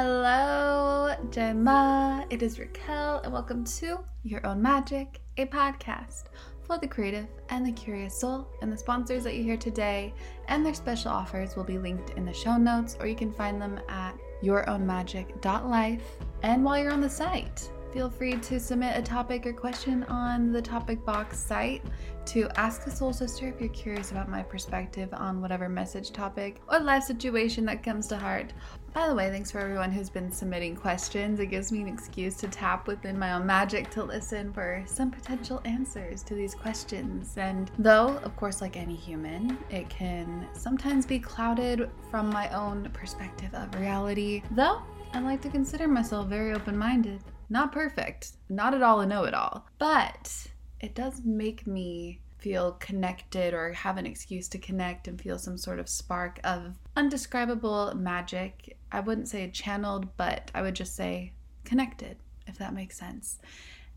Hello, Gemma. It is Raquel, and welcome to Your Own Magic, a podcast for the creative and the curious soul. And the sponsors that you hear today and their special offers will be linked in the show notes, or you can find them at yourownmagic.life. And while you're on the site, feel free to submit a topic or question on the topic box site to ask a soul sister if you're curious about my perspective on whatever message topic or life situation that comes to heart. By the way, thanks for everyone who's been submitting questions. It gives me an excuse to tap within my own magic to listen for some potential answers to these questions. And though, of course, like any human, it can sometimes be clouded from my own perspective of reality, though I like to consider myself very open minded. Not perfect, not at all a know it all, but it does make me feel connected or have an excuse to connect and feel some sort of spark of undescribable magic. I wouldn't say channeled, but I would just say connected, if that makes sense.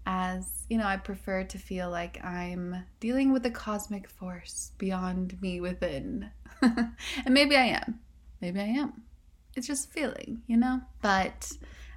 As you know, I prefer to feel like I'm dealing with a cosmic force beyond me within. and maybe I am. Maybe I am. It's just feeling, you know? But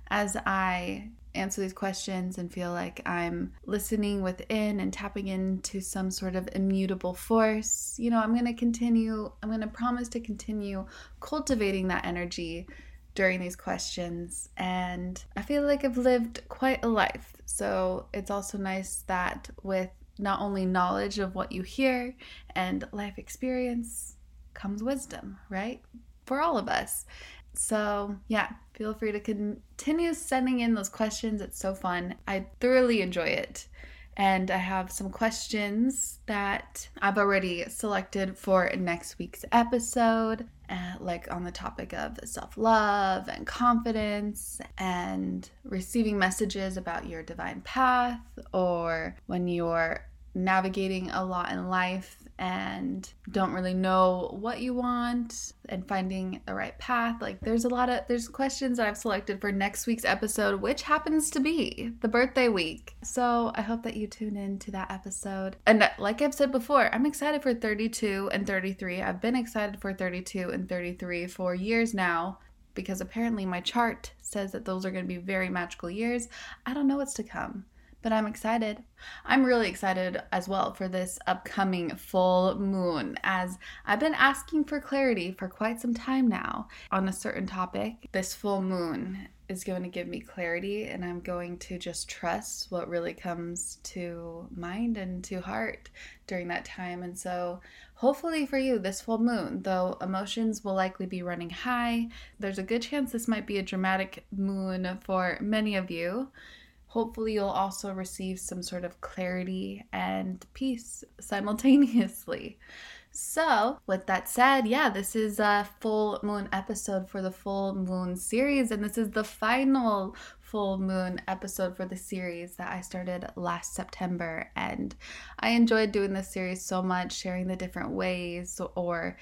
as I answer these questions and feel like I'm listening within and tapping into some sort of immutable force, you know, I'm going to continue, I'm going to promise to continue cultivating that energy during these questions. And I feel like I've lived quite a life. So it's also nice that with not only knowledge of what you hear and life experience comes wisdom, right? For all of us. So, yeah, feel free to continue sending in those questions. It's so fun. I thoroughly enjoy it. And I have some questions that I've already selected for next week's episode, uh, like on the topic of self love and confidence, and receiving messages about your divine path, or when you're navigating a lot in life and don't really know what you want and finding the right path. Like there's a lot of there's questions that I've selected for next week's episode, which happens to be the birthday week. So I hope that you tune in to that episode. And like I've said before, I'm excited for 32 and 33. I've been excited for 32 and 33 for years now because apparently my chart says that those are going to be very magical years. I don't know what's to come but I'm excited. I'm really excited as well for this upcoming full moon, as I've been asking for clarity for quite some time now on a certain topic. This full moon is going to give me clarity, and I'm going to just trust what really comes to mind and to heart during that time. And so, hopefully, for you, this full moon, though emotions will likely be running high, there's a good chance this might be a dramatic moon for many of you hopefully you'll also receive some sort of clarity and peace simultaneously. So, with that said, yeah, this is a full moon episode for the full moon series, and this is the final full moon episode for the series that I started last September. And I enjoyed doing this series so much, sharing the different ways or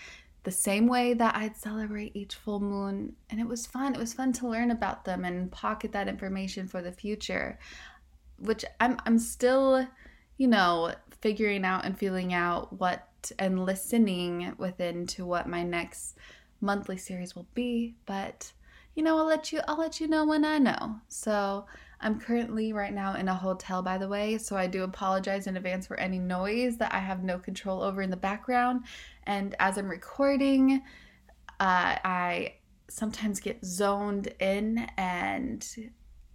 the same way that I'd celebrate each full moon. And it was fun. It was fun to learn about them and pocket that information for the future, which I'm, I'm still, you know, figuring out and feeling out what and listening within to what my next monthly series will be. But, you know, I'll let you, I'll let you know when I know. So I'm currently right now in a hotel, by the way, so I do apologize in advance for any noise that I have no control over in the background. And as I'm recording, uh, I sometimes get zoned in and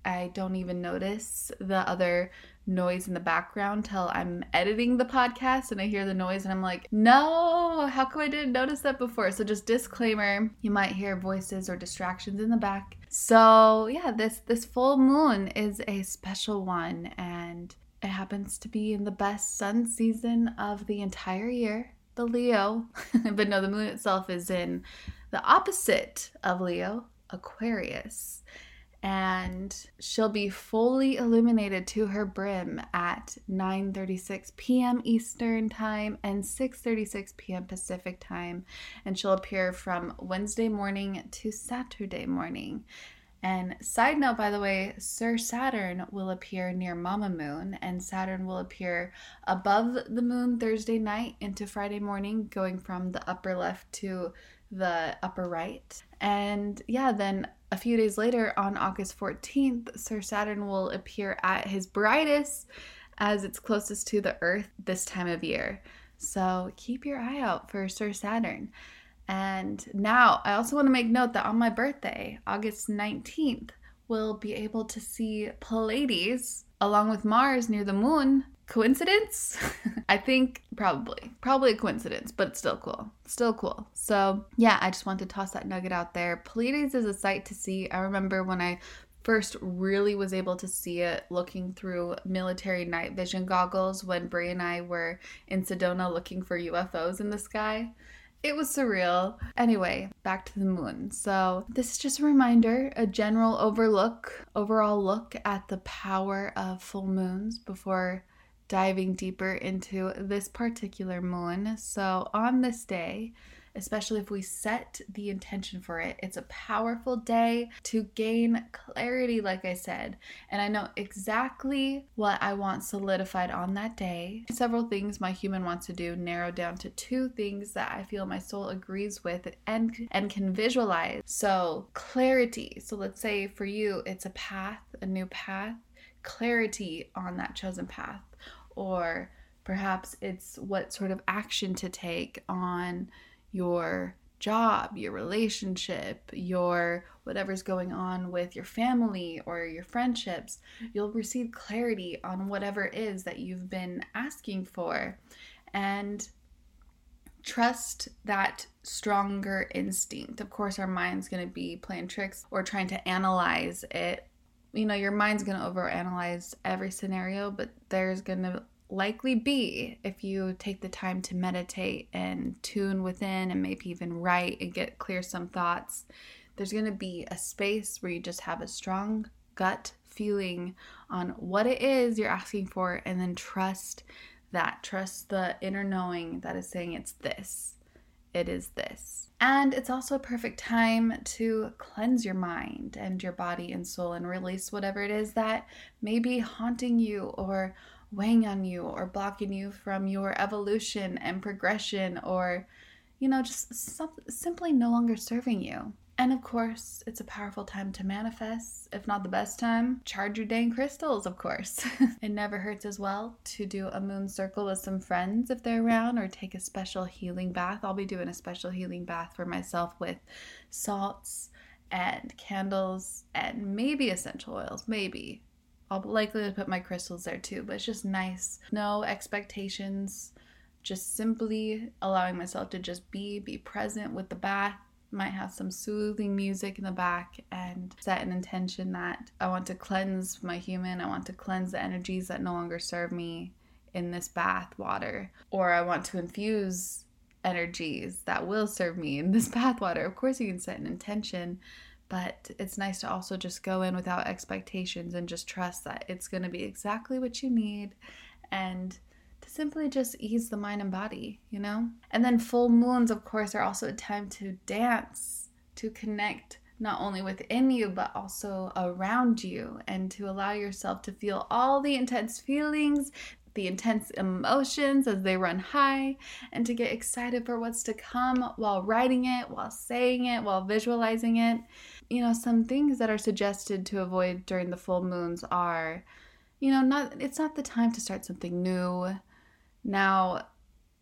I don't even notice the other noise in the background till I'm editing the podcast and I hear the noise and I'm like, no, how come I didn't notice that before? So just disclaimer, you might hear voices or distractions in the back. So yeah, this this full moon is a special one and it happens to be in the best sun season of the entire year, the Leo. but no, the moon itself is in the opposite of Leo, Aquarius and she'll be fully illuminated to her brim at 9:36 p.m. Eastern Time and 6:36 p.m. Pacific Time and she'll appear from Wednesday morning to Saturday morning. And side note by the way, Sir Saturn will appear near Mama Moon and Saturn will appear above the moon Thursday night into Friday morning going from the upper left to the upper right. And yeah, then a few days later, on August 14th, Sir Saturn will appear at his brightest as it's closest to the Earth this time of year. So keep your eye out for Sir Saturn. And now, I also want to make note that on my birthday, August 19th, we'll be able to see Pleiades along with Mars near the moon. Coincidence? I think probably. Probably a coincidence, but it's still cool. Still cool. So, yeah, I just want to toss that nugget out there. Pleiades is a sight to see. I remember when I first really was able to see it looking through military night vision goggles when Brie and I were in Sedona looking for UFOs in the sky. It was surreal. Anyway, back to the moon. So, this is just a reminder, a general overlook, overall look at the power of full moons before diving deeper into this particular moon. So, on this day, especially if we set the intention for it. It's a powerful day to gain clarity, like I said. And I know exactly what I want solidified on that day. Several things my human wants to do narrow down to two things that I feel my soul agrees with and and can visualize. So, clarity. So let's say for you it's a path, a new path, clarity on that chosen path or perhaps it's what sort of action to take on your job, your relationship, your whatever's going on with your family or your friendships, you'll receive clarity on whatever it is that you've been asking for. And trust that stronger instinct. Of course, our mind's going to be playing tricks or trying to analyze it. You know, your mind's going to overanalyze every scenario, but there's going to likely be if you take the time to meditate and tune within and maybe even write and get clear some thoughts. There's going to be a space where you just have a strong gut feeling on what it is you're asking for and then trust that. Trust the inner knowing that is saying it's this. It is this. And it's also a perfect time to cleanse your mind and your body and soul and release whatever it is that may be haunting you or weighing on you or blocking you from your evolution and progression or, you know, just simply no longer serving you. And of course, it's a powerful time to manifest. If not the best time, charge your dang crystals, of course. it never hurts as well to do a moon circle with some friends if they're around or take a special healing bath. I'll be doing a special healing bath for myself with salts and candles and maybe essential oils, maybe. I'll likely put my crystals there too, but it's just nice. No expectations, just simply allowing myself to just be, be present with the bath. Might have some soothing music in the back and set an intention that I want to cleanse my human. I want to cleanse the energies that no longer serve me in this bath water. Or I want to infuse energies that will serve me in this bath water. Of course, you can set an intention but it's nice to also just go in without expectations and just trust that it's going to be exactly what you need and to simply just ease the mind and body, you know? And then full moons, of course, are also a time to dance, to connect not only within you, but also around you, and to allow yourself to feel all the intense feelings, the intense emotions as they run high, and to get excited for what's to come while writing it, while saying it, while visualizing it you know, some things that are suggested to avoid during the full moons are, you know, not it's not the time to start something new. Now,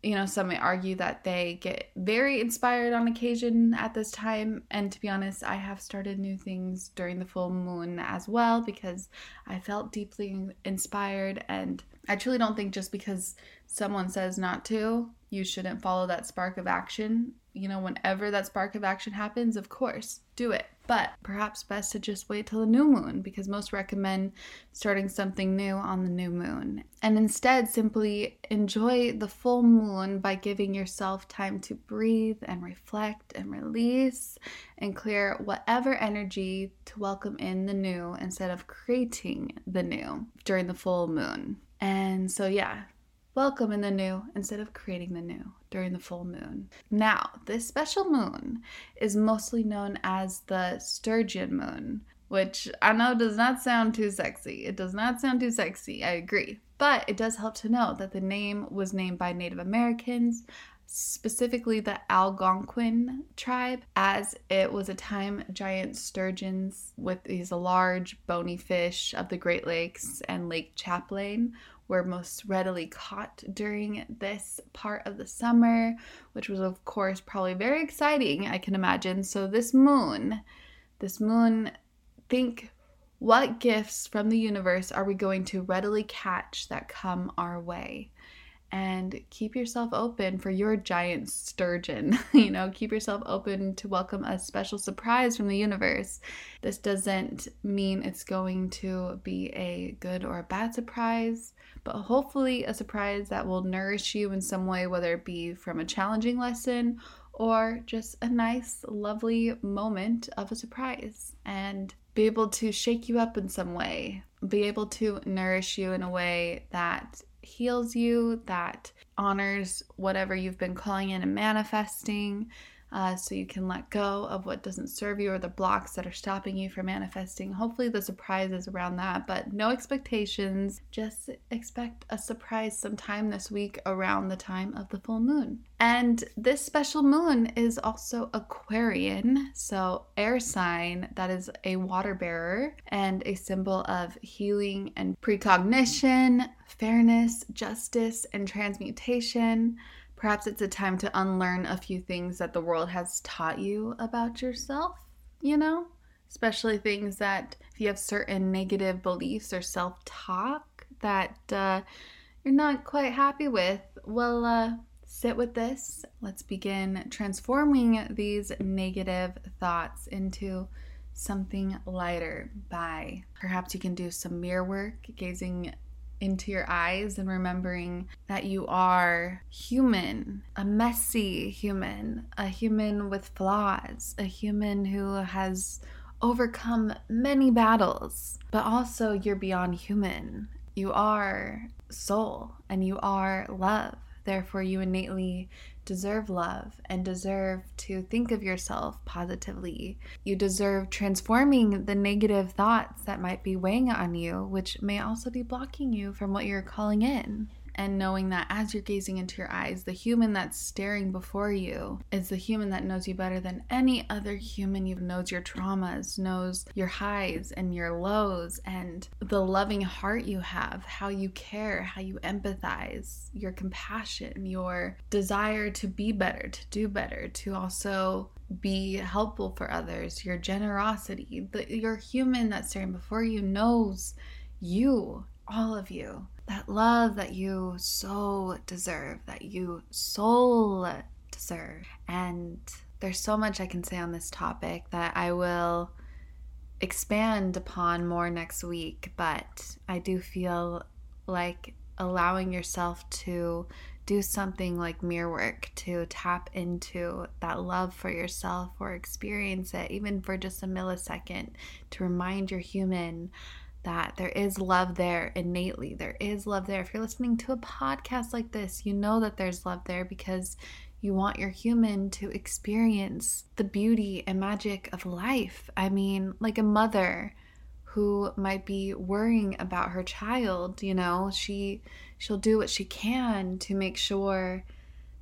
you know, some may argue that they get very inspired on occasion at this time. And to be honest, I have started new things during the full moon as well because I felt deeply inspired. And I truly don't think just because someone says not to, you shouldn't follow that spark of action. You know, whenever that spark of action happens, of course, do it. But perhaps best to just wait till the new moon because most recommend starting something new on the new moon. And instead, simply enjoy the full moon by giving yourself time to breathe and reflect and release and clear whatever energy to welcome in the new instead of creating the new during the full moon. And so, yeah, welcome in the new instead of creating the new during the full moon. Now, this special moon is mostly known as the Sturgeon moon, which I know does not sound too sexy. It does not sound too sexy, I agree. But it does help to know that the name was named by Native Americans specifically the Algonquin tribe, as it was a time giant sturgeons with these large bony fish of the Great Lakes and Lake Champlain were most readily caught during this part of the summer, which was, of course, probably very exciting, I can imagine. So, this moon, this moon, think what gifts from the universe are we going to readily catch that come our way? And keep yourself open for your giant sturgeon. you know, keep yourself open to welcome a special surprise from the universe. This doesn't mean it's going to be a good or a bad surprise, but hopefully a surprise that will nourish you in some way, whether it be from a challenging lesson or just a nice, lovely moment of a surprise and be able to shake you up in some way, be able to nourish you in a way that heals you, that honors whatever you've been calling in and manifesting, uh, so you can let go of what doesn't serve you or the blocks that are stopping you from manifesting. Hopefully, the surprise is around that, but no expectations. Just expect a surprise sometime this week around the time of the full moon. And this special moon is also Aquarian, so air sign that is a water bearer and a symbol of healing and precognition, fairness, justice, and transmutation. Perhaps it's a time to unlearn a few things that the world has taught you about yourself, you know? Especially things that, if you have certain negative beliefs or self talk that uh, you're not quite happy with, well, uh, sit with this. Let's begin transforming these negative thoughts into something lighter by perhaps you can do some mirror work, gazing into your eyes and remembering that you are human, a messy human, a human with flaws, a human who has overcome many battles, but also you're beyond human. You are soul and you are love. Therefore, you innately deserve love and deserve to think of yourself positively. You deserve transforming the negative thoughts that might be weighing on you, which may also be blocking you from what you're calling in and knowing that as you're gazing into your eyes, the human that's staring before you is the human that knows you better than any other human. You knows your traumas, knows your highs and your lows, and the loving heart you have, how you care, how you empathize, your compassion, your desire to be better, to do better, to also be helpful for others, your generosity. The, your human that's staring before you knows you, all of you that love that you so deserve, that you soul deserve. And there's so much I can say on this topic that I will expand upon more next week, but I do feel like allowing yourself to do something like mirror work to tap into that love for yourself or experience it, even for just a millisecond, to remind you're human that there is love there innately. There is love there. If you're listening to a podcast like this, you know that there's love there because you want your human to experience the beauty and magic of life. I mean, like a mother who might be worrying about her child, you know, she she'll do what she can to make sure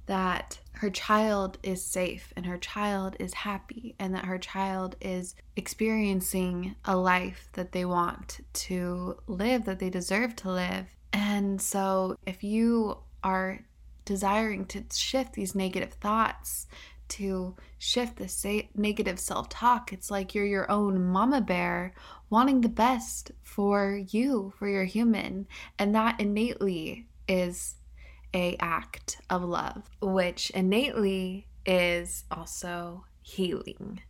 that her child is safe and her child is happy and that her child is experiencing a life that they want to live, that they deserve to live. And so, if you are desiring to shift these negative thoughts, to shift the negative self talk, it's like you're your own mama bear wanting the best for you, for your human. And that innately is a act of love, which innately is also healing.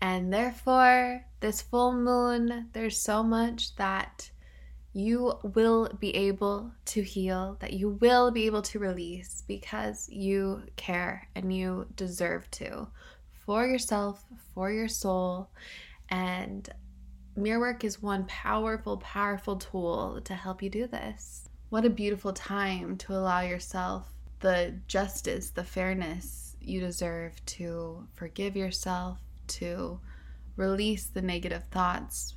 And therefore, this full moon, there's so much that you will be able to heal, that you will be able to release because you care and you deserve to for yourself, for your soul. And mirror work is one powerful, powerful tool to help you do this. What a beautiful time to allow yourself the justice, the fairness you deserve to forgive yourself, to release the negative thoughts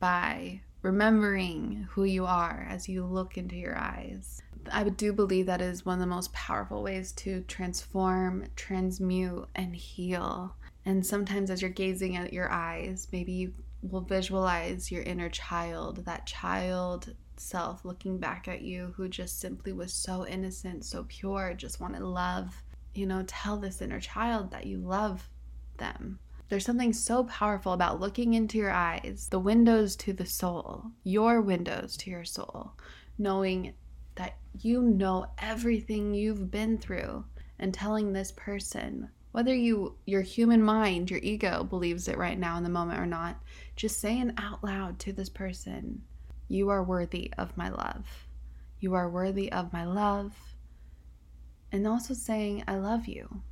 by remembering who you are as you look into your eyes. I do believe that is one of the most powerful ways to transform, transmute, and heal. And sometimes, as you're gazing at your eyes, maybe you will visualize your inner child, that child self looking back at you who just simply was so innocent, so pure, just wanted love. You know, tell this inner child that you love them. There's something so powerful about looking into your eyes, the windows to the soul, your windows to your soul, knowing that you know everything you've been through and telling this person whether you your human mind your ego believes it right now in the moment or not just saying out loud to this person you are worthy of my love. You are worthy of my love. And also saying i love you.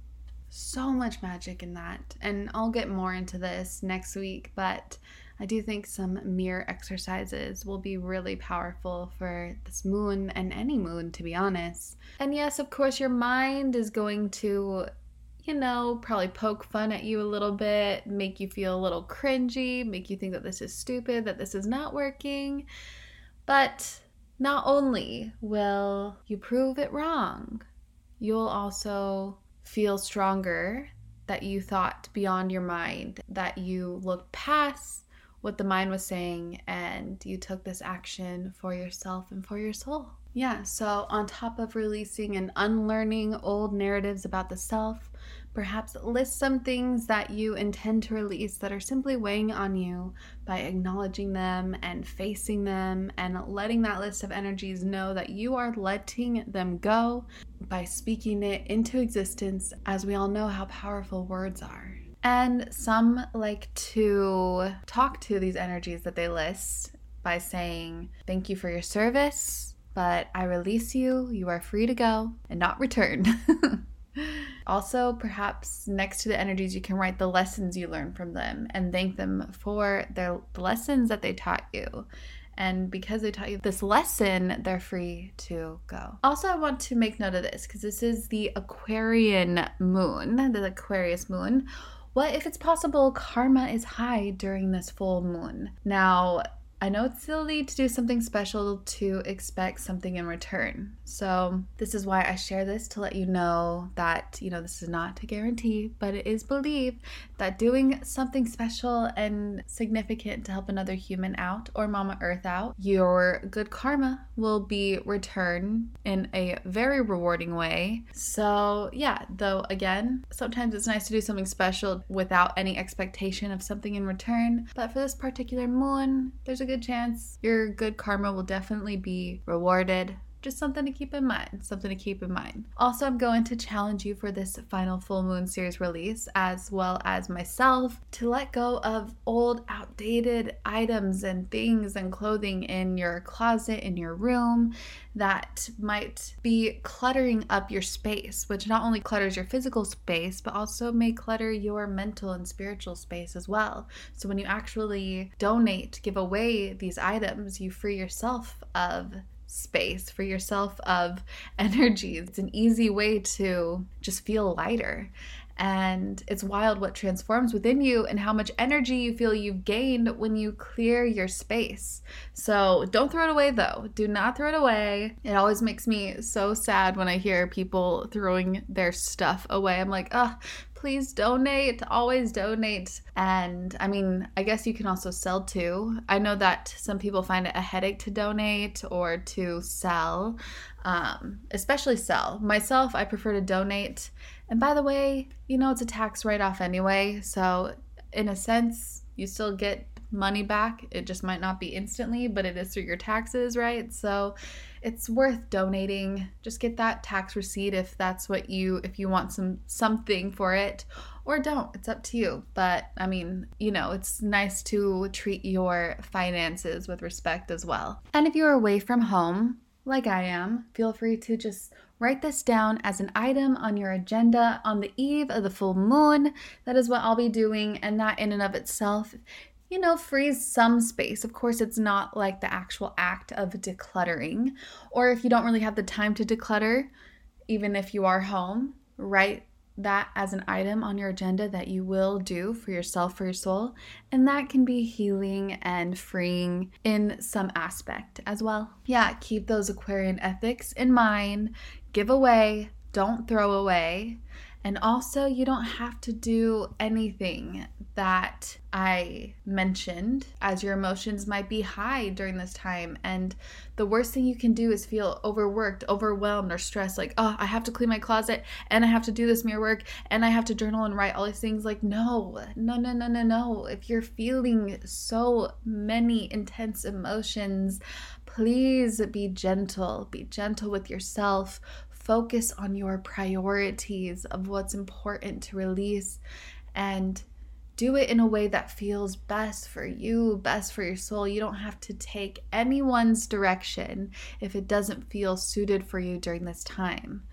So much magic in that. And i'll get more into this next week but I do think some mirror exercises will be really powerful for this moon and any moon, to be honest. And yes, of course, your mind is going to, you know, probably poke fun at you a little bit, make you feel a little cringy, make you think that this is stupid, that this is not working. But not only will you prove it wrong, you'll also feel stronger that you thought beyond your mind, that you looked past what the mind was saying and you took this action for yourself and for your soul. Yeah, so on top of releasing and unlearning old narratives about the self, perhaps list some things that you intend to release that are simply weighing on you by acknowledging them and facing them and letting that list of energies know that you are letting them go by speaking it into existence, as we all know how powerful words are. And some like to talk to these energies that they list by saying, Thank you for your service, but I release you. You are free to go and not return. also, perhaps next to the energies, you can write the lessons you learned from them and thank them for their the lessons that they taught you. And because they taught you this lesson, they're free to go. Also, I want to make note of this because this is the Aquarian moon, the Aquarius moon, what if it's possible karma is high during this full moon? Now, I know it's silly to do something special to expect something in return. So, this is why I share this to let you know that, you know, this is not a guarantee, but it is believed that doing something special and significant to help another human out or Mama Earth out, your good karma will be returned in a very rewarding way. So, yeah, though, again, sometimes it's nice to do something special without any expectation of something in return, but for this particular moon, there's a good chance your good karma will definitely be rewarded just something to keep in mind. Something to keep in mind. Also, I'm going to challenge you for this final full moon series release, as well as myself, to let go of old, outdated items and things and clothing in your closet, in your room that might be cluttering up your space, which not only clutters your physical space, but also may clutter your mental and spiritual space as well. So, when you actually donate, give away these items, you free yourself of space for yourself of energy. It's an easy way to just feel lighter. And it's wild what transforms within you and how much energy you feel you've gained when you clear your space. So don't throw it away though. Do not throw it away. It always makes me so sad when I hear people throwing their stuff away. I'm like, oh, please donate. Always donate. And I mean, I guess you can also sell too. I know that some people find it a headache to donate or to sell, um, especially sell. Myself, I prefer to donate. And by the way, you know, it's a tax write off anyway. So, in a sense, you still get money back. It just might not be instantly, but it is through your taxes, right? So, it's worth donating. Just get that tax receipt if that's what you if you want some something for it or don't. It's up to you. But I mean, you know, it's nice to treat your finances with respect as well. And if you're away from home, like I am, feel free to just write this down as an item on your agenda on the eve of the full moon. That is what I'll be doing, and that in and of itself you know, frees some space. Of course, it's not like the actual act of decluttering. Or if you don't really have the time to declutter, even if you are home, write that as an item on your agenda that you will do for yourself, for your soul. And that can be healing and freeing in some aspect as well. Yeah, keep those Aquarian ethics in mind. Give away, don't throw away. And also, you don't have to do anything that I mentioned, as your emotions might be high during this time. And the worst thing you can do is feel overworked, overwhelmed, or stressed like, oh, I have to clean my closet and I have to do this mirror work and I have to journal and write all these things. Like, no, no, no, no, no, no. If you're feeling so many intense emotions, please be gentle. Be gentle with yourself focus on your priorities of what's important to release and do it in a way that feels best for you, best for your soul. You don't have to take anyone's direction if it doesn't feel suited for you during this time.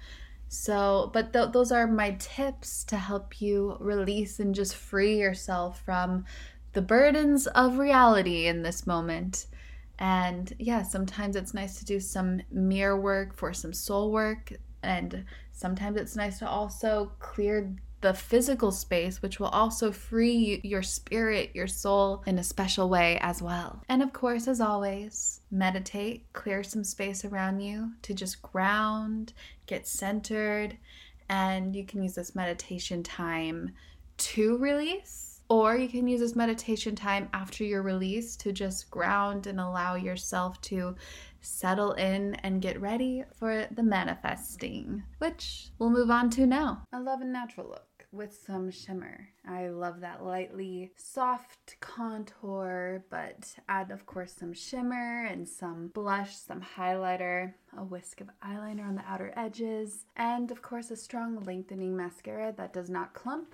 So, but th- those are my tips to help you release and just free yourself from the burdens of reality in this moment. And yeah, sometimes it's nice to do some mirror work for some soul work. And sometimes it's nice to also clear the physical space, which will also free your spirit, your soul in a special way as well. And of course, as always, meditate, clear some space around you to just ground, get centered, and you can use this meditation time to release or you can use this meditation time after your release to just ground and allow yourself to settle in and get ready for the manifesting, which we'll move on to now. I love a natural look with some shimmer. I love that lightly soft contour, but add, of course, some shimmer and some blush, some highlighter, a whisk of eyeliner on the outer edges, and of course, a strong lengthening mascara that does not clump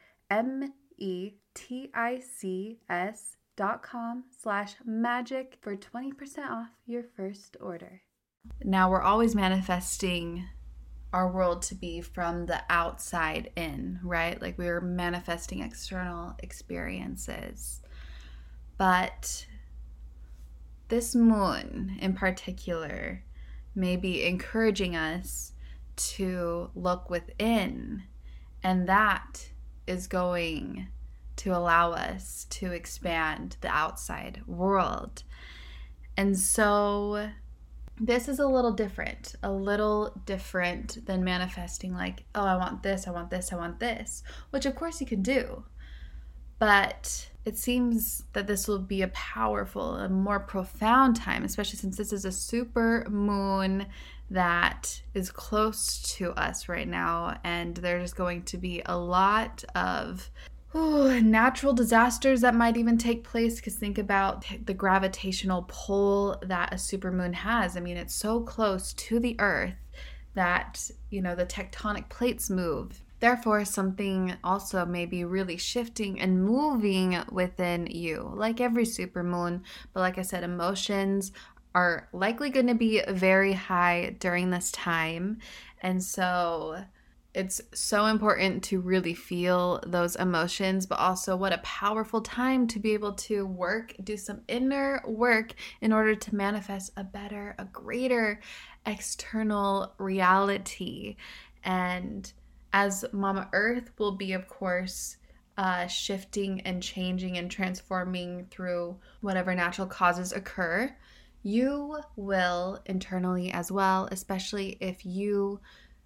M E T I C S dot com slash magic for 20% off your first order. Now we're always manifesting our world to be from the outside in, right? Like we're manifesting external experiences. But this moon in particular may be encouraging us to look within, and that is going to allow us to expand the outside world. And so this is a little different, a little different than manifesting like, oh, I want this, I want this, I want this, which of course you can do. But it seems that this will be a powerful and more profound time, especially since this is a super moon that is close to us right now. And there's going to be a lot of Ooh, natural disasters that might even take place because think about the gravitational pull that a supermoon has. I mean, it's so close to the earth that, you know, the tectonic plates move. Therefore, something also may be really shifting and moving within you, like every supermoon. But like I said, emotions are likely going to be very high during this time. And so it's so important to really feel those emotions, but also what a powerful time to be able to work, do some inner work in order to manifest a better, a greater external reality. And as Mama Earth will be, of course, uh, shifting and changing and transforming through whatever natural causes occur, you will internally as well, especially if you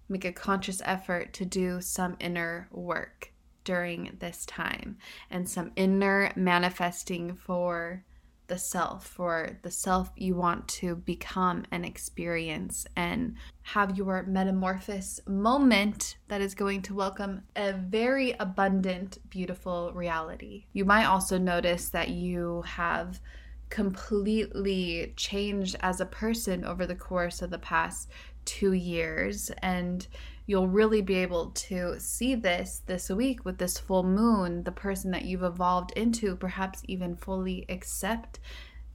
make a conscious effort to do some inner work during this time and some inner manifesting for the self, for the self you want to become and experience, and have your metamorphosis moment that is going to welcome a very abundant, beautiful reality. You might also notice that you have completely changed as a person over the course of the past two years and you'll really be able to see this this week with this full moon the person that you've evolved into perhaps even fully accept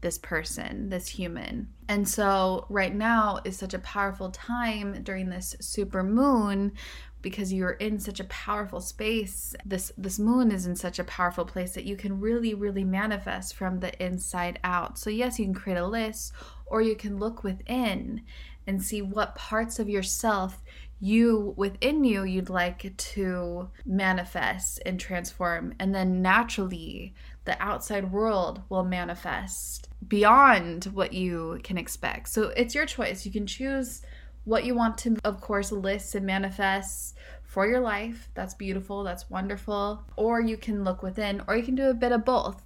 this person, this human. And so, right now is such a powerful time during this super moon because you're in such a powerful space. This this moon is in such a powerful place that you can really really manifest from the inside out. So, yes, you can create a list or you can look within and see what parts of yourself you within you you'd like to manifest and transform and then naturally the outside world will manifest beyond what you can expect so it's your choice you can choose what you want to of course list and manifest for your life that's beautiful that's wonderful or you can look within or you can do a bit of both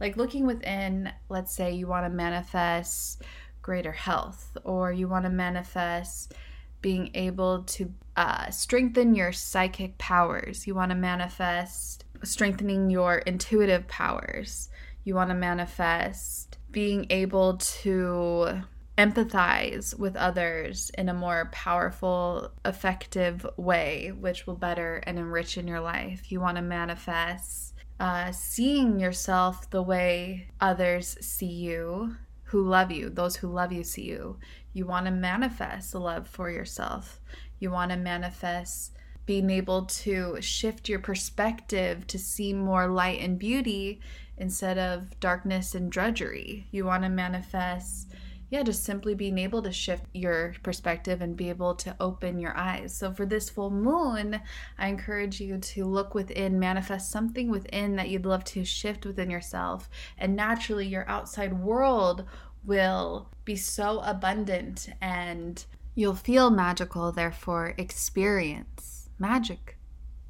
like looking within let's say you want to manifest greater health, or you want to manifest being able to uh, strengthen your psychic powers. You want to manifest strengthening your intuitive powers. You want to manifest being able to empathize with others in a more powerful, effective way, which will better and enrich in your life. You want to manifest uh, seeing yourself the way others see you who love you, those who love you see you. You want to manifest love for yourself. You want to manifest being able to shift your perspective to see more light and beauty instead of darkness and drudgery. You want to manifest yeah, just simply being able to shift your perspective and be able to open your eyes. So, for this full moon, I encourage you to look within, manifest something within that you'd love to shift within yourself. And naturally, your outside world will be so abundant and you'll feel magical, therefore, experience magic,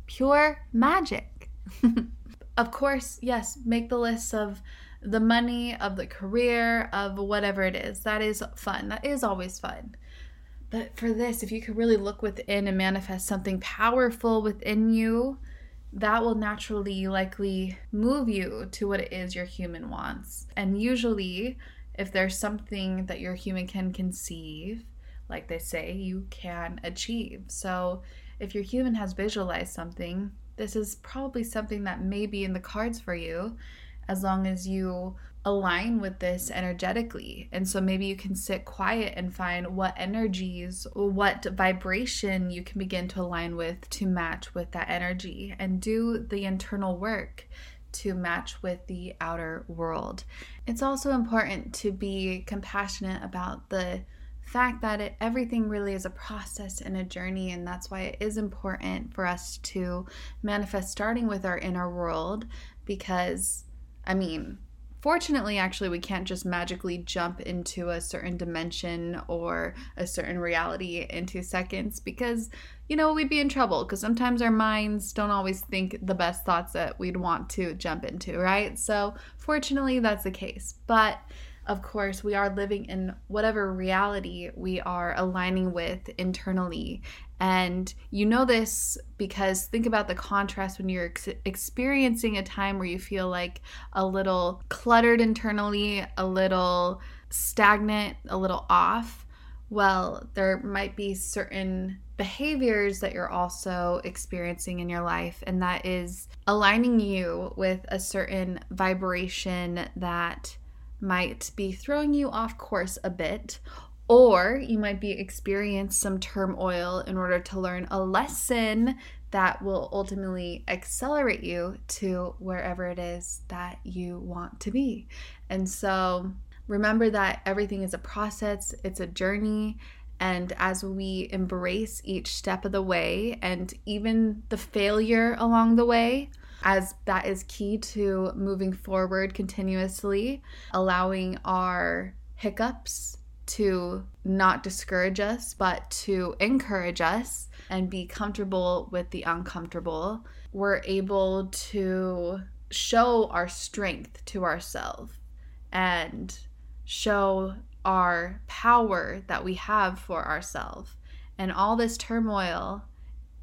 pure magic. of course, yes, make the list of the money, of the career, of whatever it is. That is fun. That is always fun. But for this, if you could really look within and manifest something powerful within you, that will naturally likely move you to what it is your human wants. And usually, if there's something that your human can conceive, like they say, you can achieve. So, if your human has visualized something, this is probably something that may be in the cards for you as long as you align with this energetically. And so maybe you can sit quiet and find what energies, what vibration you can begin to align with to match with that energy and do the internal work to match with the outer world. It's also important to be compassionate about the fact that it, everything really is a process and a journey, and that's why it is important for us to manifest starting with our inner world because I mean, fortunately, actually, we can't just magically jump into a certain dimension or a certain reality in two seconds because, you know, we'd be in trouble because sometimes our minds don't always think the best thoughts that we'd want to jump into, right? So, fortunately, that's the case. But of course, we are living in whatever reality we are aligning with internally. And you know this because think about the contrast when you're ex- experiencing a time where you feel like a little cluttered internally, a little stagnant, a little off. Well, there might be certain behaviors that you're also experiencing in your life, and that is aligning you with a certain vibration that might be throwing you off course a bit, or you might be experiencing some turmoil in order to learn a lesson that will ultimately accelerate you to wherever it is that you want to be. And so remember that everything is a process, it's a journey. And as we embrace each step of the way and even the failure along the way, as that is key to moving forward continuously, allowing our hiccups to not discourage us, but to encourage us and be comfortable with the uncomfortable. We're able to show our strength to ourselves and show our power that we have for ourselves. And all this turmoil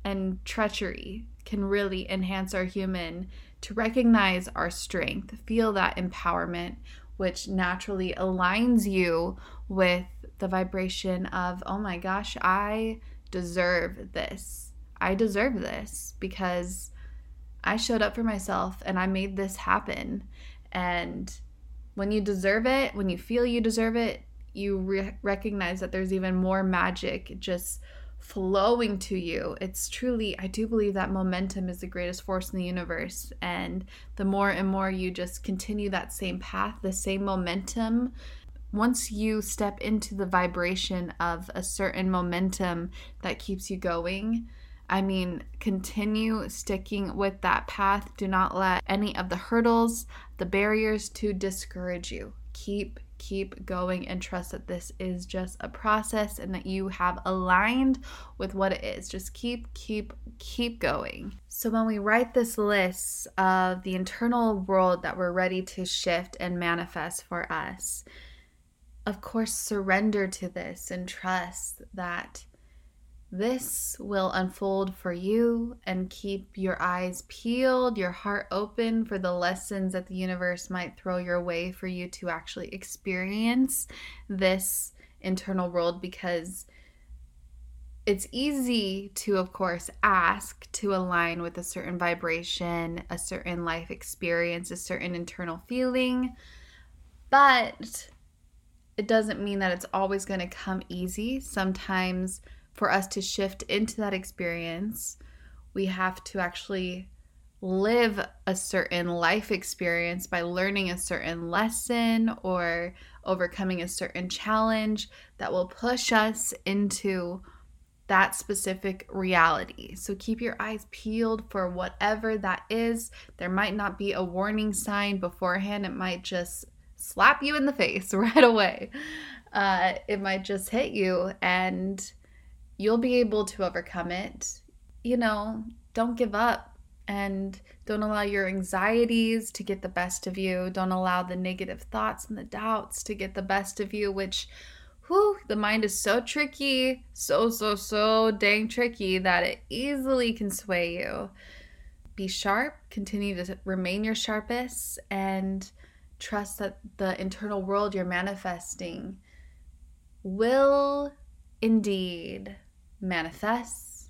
and treachery can really enhance our human to recognize our strength, feel that empowerment, which naturally aligns you with the vibration of, oh my gosh, I deserve this. I deserve this because I showed up for myself and I made this happen. And when you deserve it, when you feel you deserve it, you re- recognize that there's even more magic just flowing to you. It's truly, I do believe that momentum is the greatest force in the universe. And the more and more you just continue that same path, the same momentum, once you step into the vibration of a certain momentum that keeps you going, I mean, continue sticking with that path. Do not let any of the hurdles, the barriers to discourage you. Keep keep going and trust that this is just a process and that you have aligned with what it is. Just keep, keep, keep going. So, when we write this list of the internal world that we're ready to shift and manifest for us, of course, surrender to this and trust that this will unfold for you and keep your eyes peeled, your heart open for the lessons that the universe might throw your way for you to actually experience this internal world because it's easy to, of course, ask to align with a certain vibration, a certain life experience, a certain internal feeling, but it doesn't mean that it's always going to come easy. Sometimes for us to shift into that experience, we have to actually live a certain life experience by learning a certain lesson or overcoming a certain challenge that will push us into that specific reality. So keep your eyes peeled for whatever that is. There might not be a warning sign beforehand, it might just slap you in the face right away. Uh, it might just hit you and you'll be able to overcome it. You know, don't give up and don't allow your anxieties to get the best of you. Don't allow the negative thoughts and the doubts to get the best of you, which whew, the mind is so tricky, so, so, so dang tricky that it easily can sway you. Be sharp, continue to remain your sharpest, and trust that the internal world you're manifesting will indeed manifests,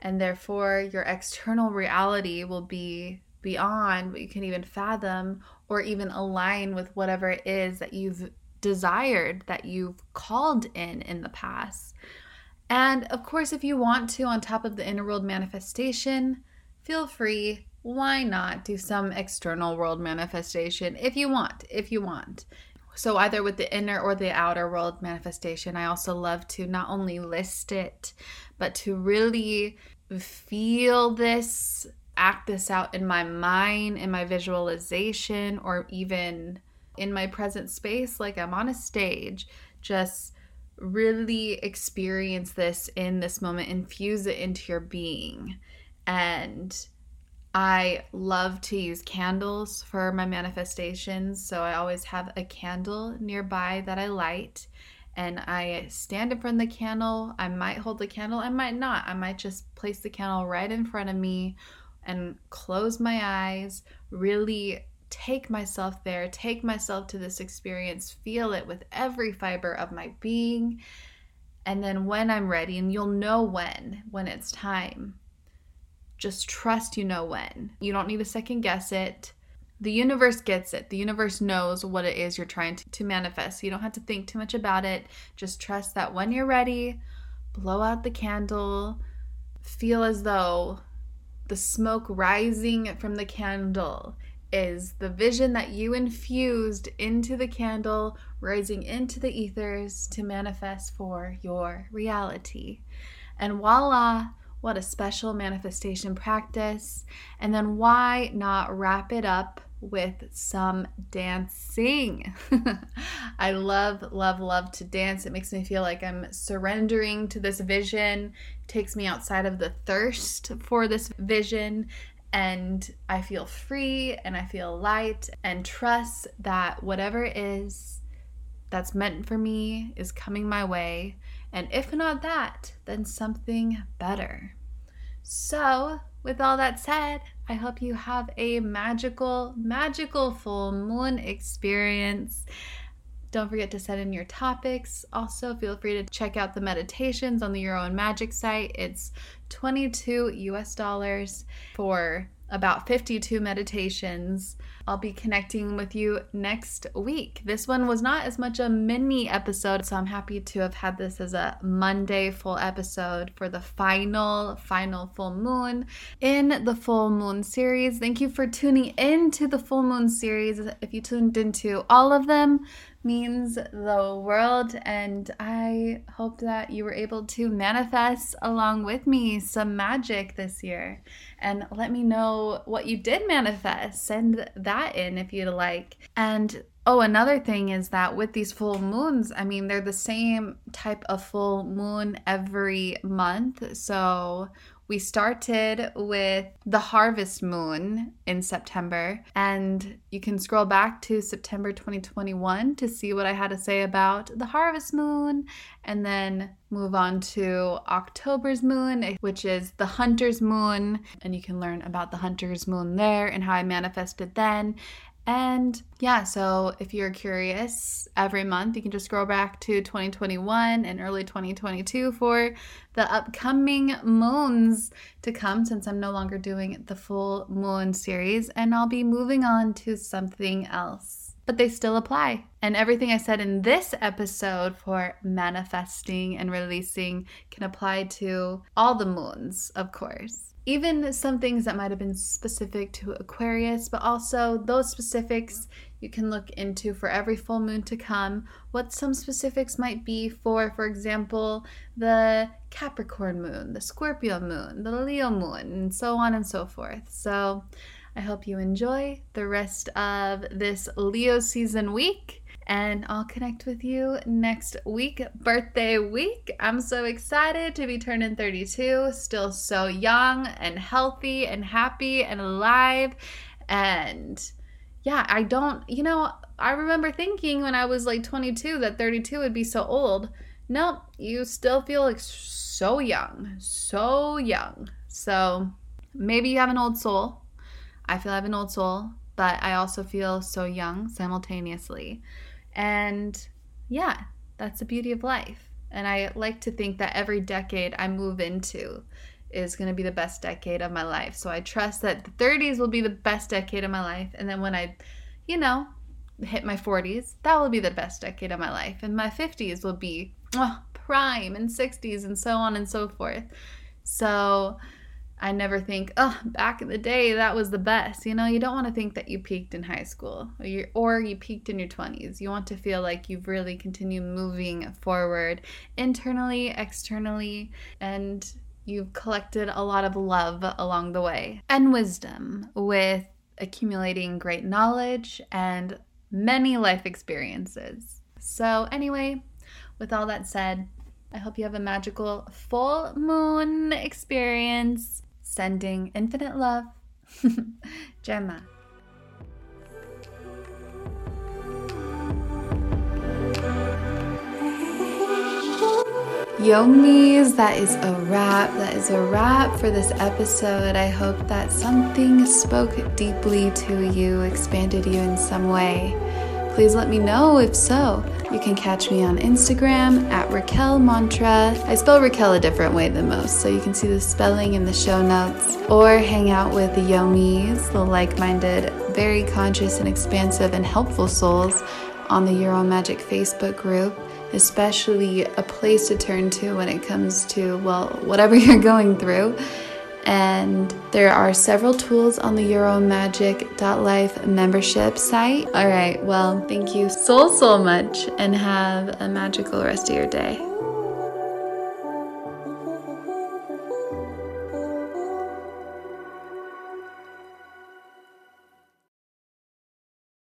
and therefore your external reality will be beyond what you can even fathom or even align with whatever it is that you've desired, that you've called in in the past. And of course, if you want to, on top of the inner world manifestation, feel free. Why not do some external world manifestation if you want? If you want. So, either with the inner or the outer world manifestation, I also love to not only list it, but to really feel this, act this out in my mind, in my visualization, or even in my present space, like I'm on a stage. Just really experience this in this moment, infuse it into your being. And I love to use candles for my manifestations. So I always have a candle nearby that I light and I stand in front of the candle. I might hold the candle, I might not. I might just place the candle right in front of me and close my eyes, really take myself there, take myself to this experience, feel it with every fiber of my being. And then when I'm ready, and you'll know when, when it's time, just trust you know when. You don't need to second guess it. The universe gets it. The universe knows what it is you're trying to, to manifest. you don't have to think too much about it. Just trust that when you're ready, blow out the candle, feel as though the smoke rising from the candle is the vision that you infused into the candle, rising into the ethers to manifest for your reality. And voila, what a special manifestation practice. And then why not wrap it up with some dancing? I love, love, love to dance. It makes me feel like I'm surrendering to this vision, it takes me outside of the thirst for this vision and I feel free and I feel light and trust that whatever is that's meant for me is coming my way. And if not that, then something better. So, with all that said, I hope you have a magical, magical full moon experience. Don't forget to set in your topics. Also, feel free to check out the meditations on the Your Own Magic site. It's 22 US dollars for about 52 meditations. I'll be connecting with you next week. This one was not as much a mini episode, so I'm happy to have had this as a Monday full episode for the final, final full moon in the full moon series. Thank you for tuning in to the full moon series. If you tuned into all of them, means the world. And I hope that you were able to manifest along with me some magic this year. And let me know what you did manifest. Send that in if you'd like. And Oh, another thing is that with these full moons, I mean, they're the same type of full moon every month. So we started with the harvest moon in September, and you can scroll back to September 2021 to see what I had to say about the harvest moon, and then move on to October's moon, which is the hunter's moon, and you can learn about the hunter's moon there and how I manifested then. And yeah, so if you're curious, every month you can just scroll back to 2021 and early 2022 for the upcoming moons to come since I'm no longer doing the full moon series and I'll be moving on to something else. But they still apply. And everything I said in this episode for manifesting and releasing can apply to all the moons, of course even some things that might have been specific to Aquarius, but also those specifics you can look into for every full moon to come, what some specifics might be for, for example, the Capricorn moon, the Scorpio moon, the Leo moon, and so on and so forth. So I hope you enjoy the rest of this Leo season week and I'll connect with you next week, birthday week. I'm so excited to be turning 32, still so young and healthy and happy and alive. And yeah, I don't, you know, I remember thinking when I was like 22 that 32 would be so old. Nope, you still feel like so young, so young. So maybe you have an old soul. I feel I have an old soul, but I also feel so young simultaneously. And yeah, that's the beauty of life. And I like to think that every decade I move into is going to be the best decade of my life. So I trust that the 30s will be the best decade of my life. And then when I, you know, hit my 40s, that will be the best decade of my life. And my 50s will be oh, prime and 60s and so on and so forth. So I never think, oh, back in the day, that was the best. You know, you don't want to think that you peaked in high school or you, or you peaked in your 20s. You want to feel like you've really continued moving forward internally, externally, and you've collected a lot of love along the way and wisdom with accumulating great knowledge and many life experiences. So, anyway, with all that said, I hope you have a magical full moon experience sending infinite love Gemma. Yomis, that is a wrap. That is a wrap for this episode. I hope that something spoke deeply to you, expanded you in some way. Please let me know if so. You can catch me on Instagram at Raquel Mantra. I spell Raquel a different way than most, so you can see the spelling in the show notes. Or hang out with the Yomis, the like minded, very conscious and expansive and helpful souls on the Own Magic Facebook group especially a place to turn to when it comes to, well, whatever you're going through. And there are several tools on the YourOwnMagic.life membership site. All right, well, thank you so, so much and have a magical rest of your day.